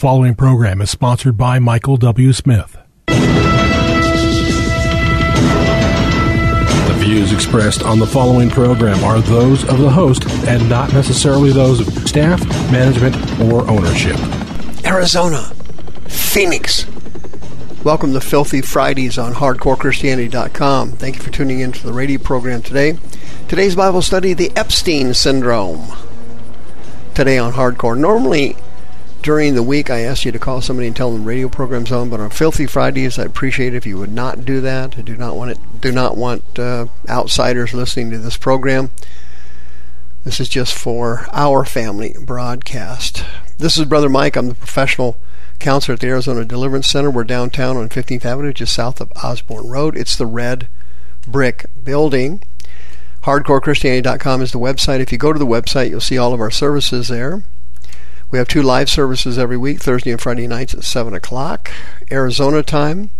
following program is sponsored by Michael W. Smith. The views expressed on the following program are those of the host and not necessarily those of staff, management, or ownership. Arizona, Phoenix. Welcome to Filthy Fridays on HardcoreChristianity.com. Thank you for tuning in to the radio program today. Today's Bible study, the Epstein Syndrome. Today on Hardcore. Normally, during the week, I ask you to call somebody and tell them radio program's on. But on Filthy Fridays, I appreciate if you would not do that. I do not want it. Do not want uh, outsiders listening to this program. This is just for our family broadcast. This is Brother Mike. I'm the professional counselor at the Arizona Deliverance Center. We're downtown on 15th Avenue, just south of Osborn Road. It's the red brick building. HardcoreChristianity.com is the website. If you go to the website, you'll see all of our services there. We have two live services every week, Thursday and Friday nights at 7 o'clock, Arizona time.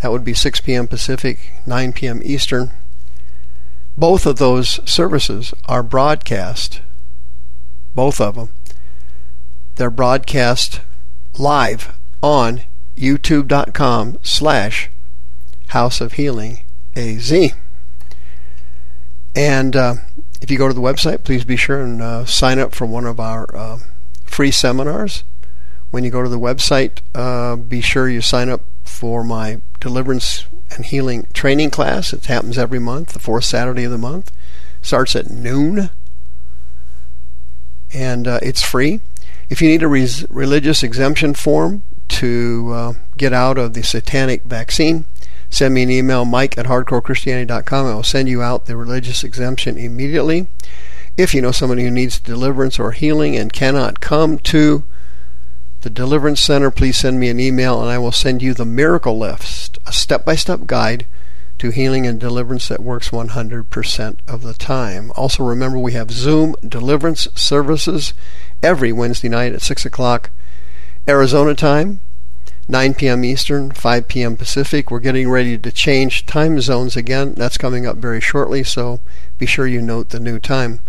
That would be 6 p.m. Pacific, 9 p.m. Eastern. Both of those services are broadcast, both of them. They're broadcast live on youtube.com slash House of Healing AZ. And uh, if you go to the website, please be sure and uh, sign up for one of our uh, free seminars. When you go to the website, uh, be sure you sign up for my deliverance and healing training class. It happens every month, the fourth Saturday of the month. Starts at noon, and uh, it's free. If you need a res- religious exemption form to uh, get out of the satanic vaccine, send me an email, mike at hardcorechristianity.com. I will send you out the religious exemption immediately. If you know somebody who needs deliverance or healing and cannot come to the Deliverance Center, please send me an email and I will send you the Miracle List, a step by step guide to healing and deliverance that works 100% of the time. Also, remember we have Zoom deliverance services every Wednesday night at 6 o'clock Arizona time, 9 p.m. Eastern, 5 p.m. Pacific. We're getting ready to change time zones again. That's coming up very shortly, so be sure you note the new time.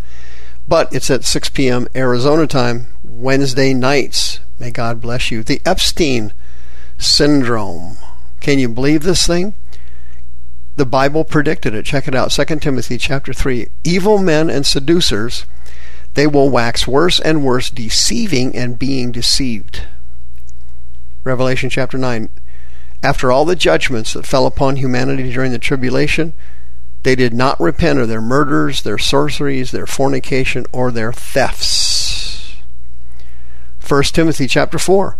But it's at 6 p.m. Arizona time, Wednesday nights. May God bless you. The Epstein syndrome. Can you believe this thing? The Bible predicted it. Check it out. 2 Timothy chapter 3. Evil men and seducers, they will wax worse and worse, deceiving and being deceived. Revelation chapter 9. After all the judgments that fell upon humanity during the tribulation, they did not repent of their murders, their sorceries, their fornication, or their thefts. 1 Timothy chapter 4.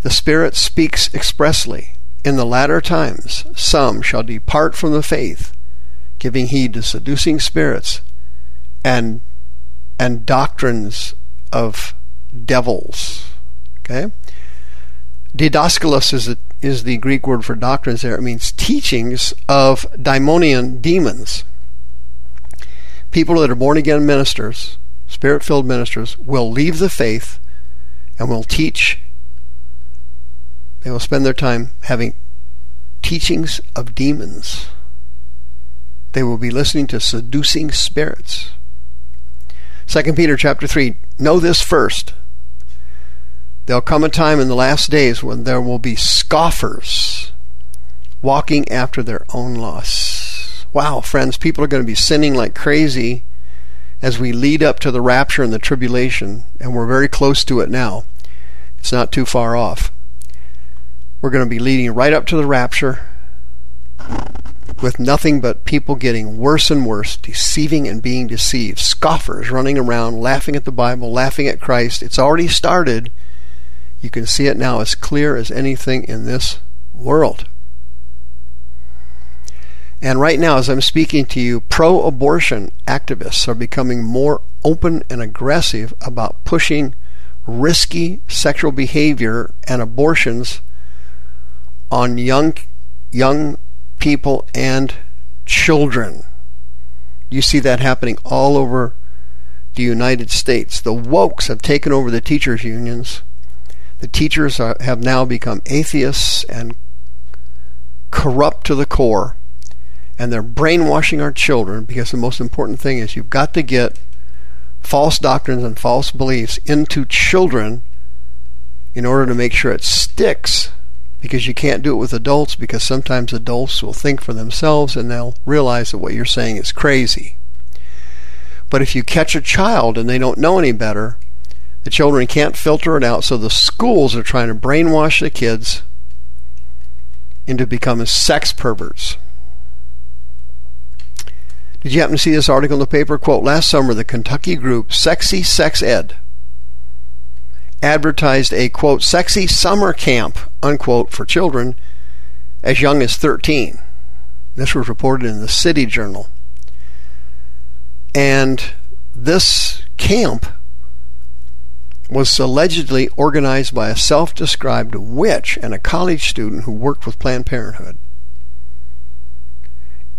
The Spirit speaks expressly. In the latter times, some shall depart from the faith, giving heed to seducing spirits and and doctrines of devils. Okay? Didaskalos is, a, is the Greek word for doctrines there. It means teachings of daimonian demons. People that are born again ministers, spirit filled ministers, will leave the faith and will teach. They will spend their time having teachings of demons. They will be listening to seducing spirits. 2 Peter chapter 3 Know this first There'll come a time in the last days when there will be scoffers walking after their own lusts. Wow, friends, people are going to be sinning like crazy as we lead up to the rapture and the tribulation, and we're very close to it now. It's not too far off. We're going to be leading right up to the rapture with nothing but people getting worse and worse, deceiving and being deceived. Scoffers running around, laughing at the Bible, laughing at Christ. It's already started you can see it now as clear as anything in this world. And right now, as I'm speaking to you, pro abortion activists are becoming more open and aggressive about pushing risky sexual behavior and abortions on young, young people and children. You see that happening all over the United States. The wokes have taken over the teachers' unions the teachers are, have now become atheists and corrupt to the core, and they're brainwashing our children because the most important thing is you've got to get false doctrines and false beliefs into children in order to make sure it sticks because you can't do it with adults because sometimes adults will think for themselves and they'll realize that what you're saying is crazy. But if you catch a child and they don't know any better, the children can't filter it out, so the schools are trying to brainwash the kids into becoming sex perverts. Did you happen to see this article in the paper? Quote, last summer, the Kentucky group Sexy Sex Ed advertised a, quote, sexy summer camp, unquote, for children as young as 13. This was reported in the City Journal. And this camp was allegedly organized by a self described witch and a college student who worked with Planned Parenthood.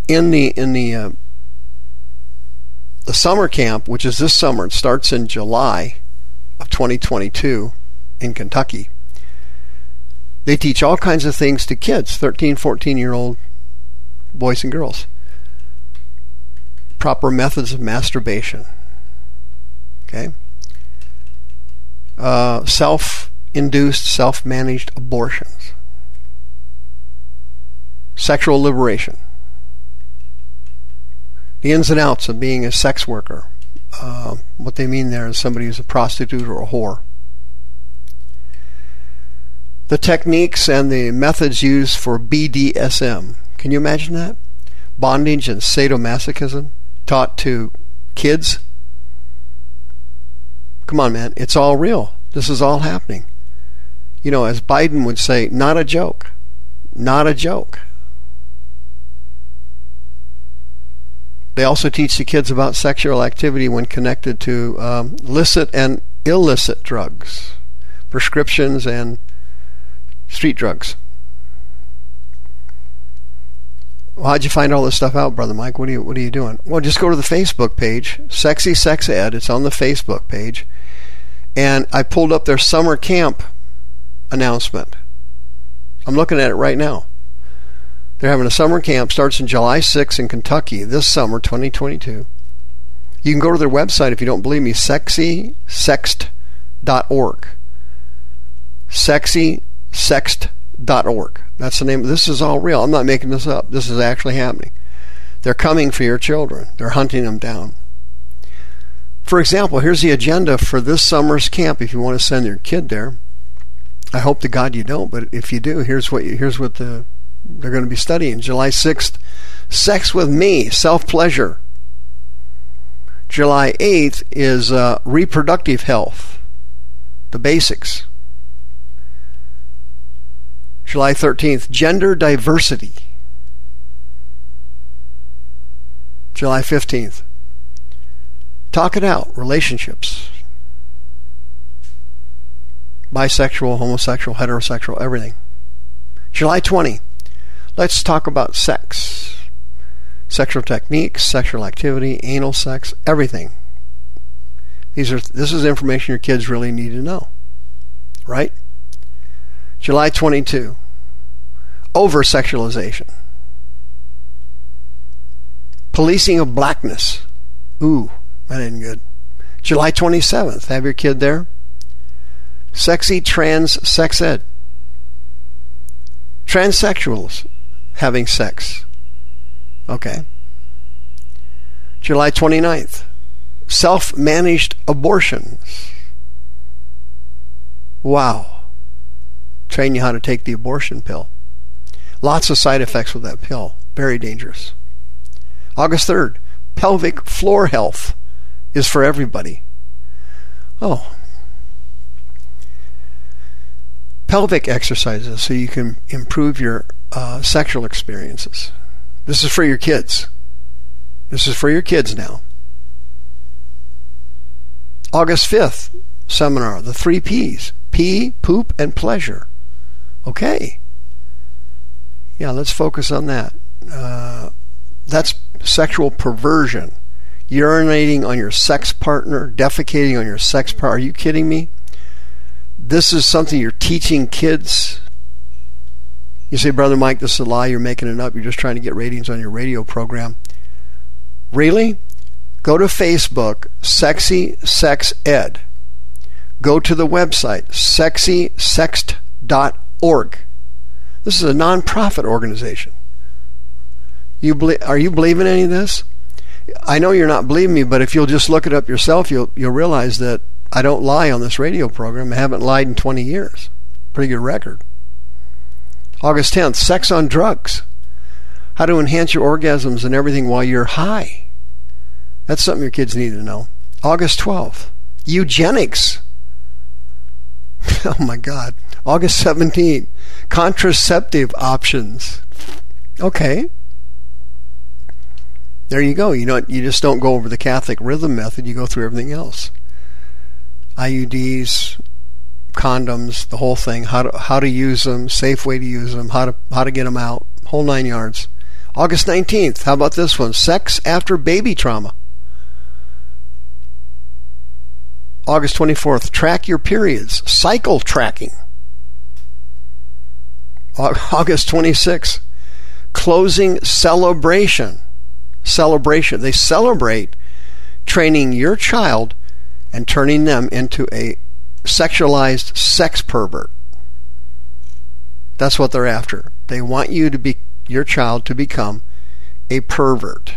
In the, in the, uh, the summer camp, which is this summer, it starts in July of 2022 in Kentucky. They teach all kinds of things to kids, 13, 14 year old boys and girls. Proper methods of masturbation. Okay? Uh, self induced, self managed abortions. Sexual liberation. The ins and outs of being a sex worker, uh, what they mean there is somebody who's a prostitute or a whore. The techniques and the methods used for BDSM. Can you imagine that? Bondage and sadomasochism taught to kids. Come on, man. It's all real. This is all happening. You know, as Biden would say, not a joke. Not a joke. They also teach the kids about sexual activity when connected to um, licit and illicit drugs, prescriptions, and street drugs. Well, how'd you find all this stuff out, brother Mike? What are you What are you doing? Well, just go to the Facebook page, Sexy Sex Ed. It's on the Facebook page, and I pulled up their summer camp announcement. I'm looking at it right now. They're having a summer camp starts in July 6 in Kentucky this summer 2022. You can go to their website if you don't believe me sexysexed.org. sexysexed.org. That's the name. This is all real. I'm not making this up. This is actually happening. They're coming for your children. They're hunting them down. For example, here's the agenda for this summer's camp if you want to send your kid there. I hope to God you don't, but if you do, here's what you, here's what the they're going to be studying. July 6th, Sex with Me, Self Pleasure. July 8th is uh, Reproductive Health, the basics. July 13th, Gender Diversity. July 15th, Talk It Out, Relationships. Bisexual, homosexual, heterosexual, everything. July 20, Let's talk about sex. Sexual techniques, sexual activity, anal sex, everything. These are this is information your kids really need to know. Right? July 22. Over sexualization. Policing of blackness. Ooh, that ain't good. July 27th. Have your kid there. Sexy trans sex ed. Transsexuals having sex. Okay. July 29th, self managed abortions. Wow. Train you how to take the abortion pill. Lots of side effects with that pill. Very dangerous. August 3rd, pelvic floor health is for everybody. Oh. Pelvic exercises so you can improve your uh, sexual experiences. This is for your kids. This is for your kids now. August 5th seminar, the three P's pee, poop, and pleasure. Okay. Yeah, let's focus on that. Uh, that's sexual perversion. Urinating on your sex partner, defecating on your sex partner. Are you kidding me? This is something you're teaching kids you say, Brother Mike, this is a lie. You're making it up. You're just trying to get ratings on your radio program. Really? Go to Facebook, Sexy Sex Ed. go to the website sexysexed.org. This is a nonprofit organization. You believe, are you believing any of this? I know you're not believing me, but if you'll just look it up yourself, you'll you'll realize that I don't lie on this radio program. I haven't lied in 20 years. Pretty good record. August 10th, sex on drugs. How to enhance your orgasms and everything while you're high. That's something your kids need to know. August 12th, eugenics. oh my God. August 17th, contraceptive options. Okay. There you go. You know, you just don't go over the Catholic rhythm method. You go through everything else. IUDs, condoms, the whole thing. How to how to use them, safe way to use them, how to how to get them out, whole nine yards. August nineteenth. How about this one? Sex after baby trauma. August 24th, track your periods, cycle tracking. August 26th, closing celebration celebration. They celebrate training your child and turning them into a sexualized sex pervert. That's what they're after. They want you to be your child to become a pervert.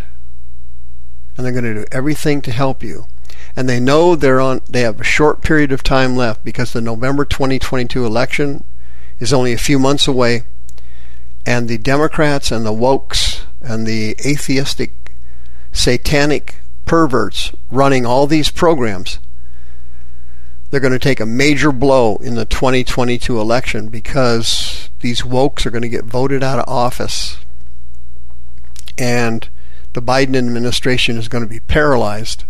And they're going to do everything to help you. And they know they're on they have a short period of time left because the November 2022 election is only a few months away. And the Democrats and the wokes and the atheistic satanic perverts running all these programs they're going to take a major blow in the 2022 election because these wokes are going to get voted out of office. And the Biden administration is going to be paralyzed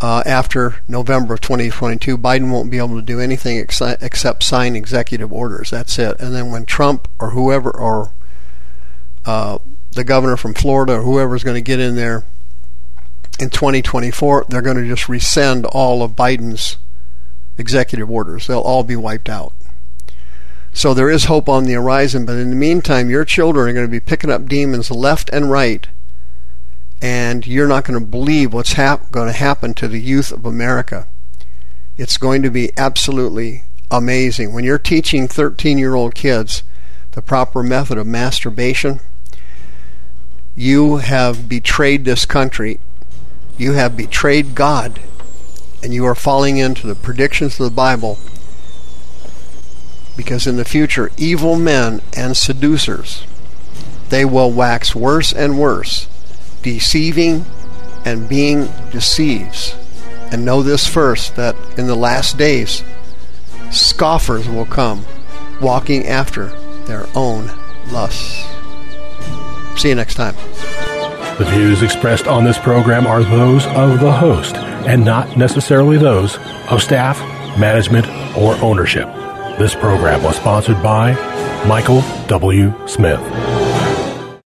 uh, after November of 2022. Biden won't be able to do anything ex- except sign executive orders. That's it. And then when Trump or whoever or uh, the governor from Florida or whoever is going to get in there in 2024, they're going to just rescind all of Biden's executive orders. They'll all be wiped out. So there is hope on the horizon, but in the meantime, your children are going to be picking up demons left and right, and you're not going to believe what's hap- going to happen to the youth of America. It's going to be absolutely amazing. When you're teaching 13 year old kids the proper method of masturbation, you have betrayed this country. You have betrayed God and you are falling into the predictions of the Bible because in the future evil men and seducers they will wax worse and worse deceiving and being deceives and know this first that in the last days scoffers will come walking after their own lusts see you next time the views expressed on this program are those of the host and not necessarily those of staff, management, or ownership. This program was sponsored by Michael W. Smith.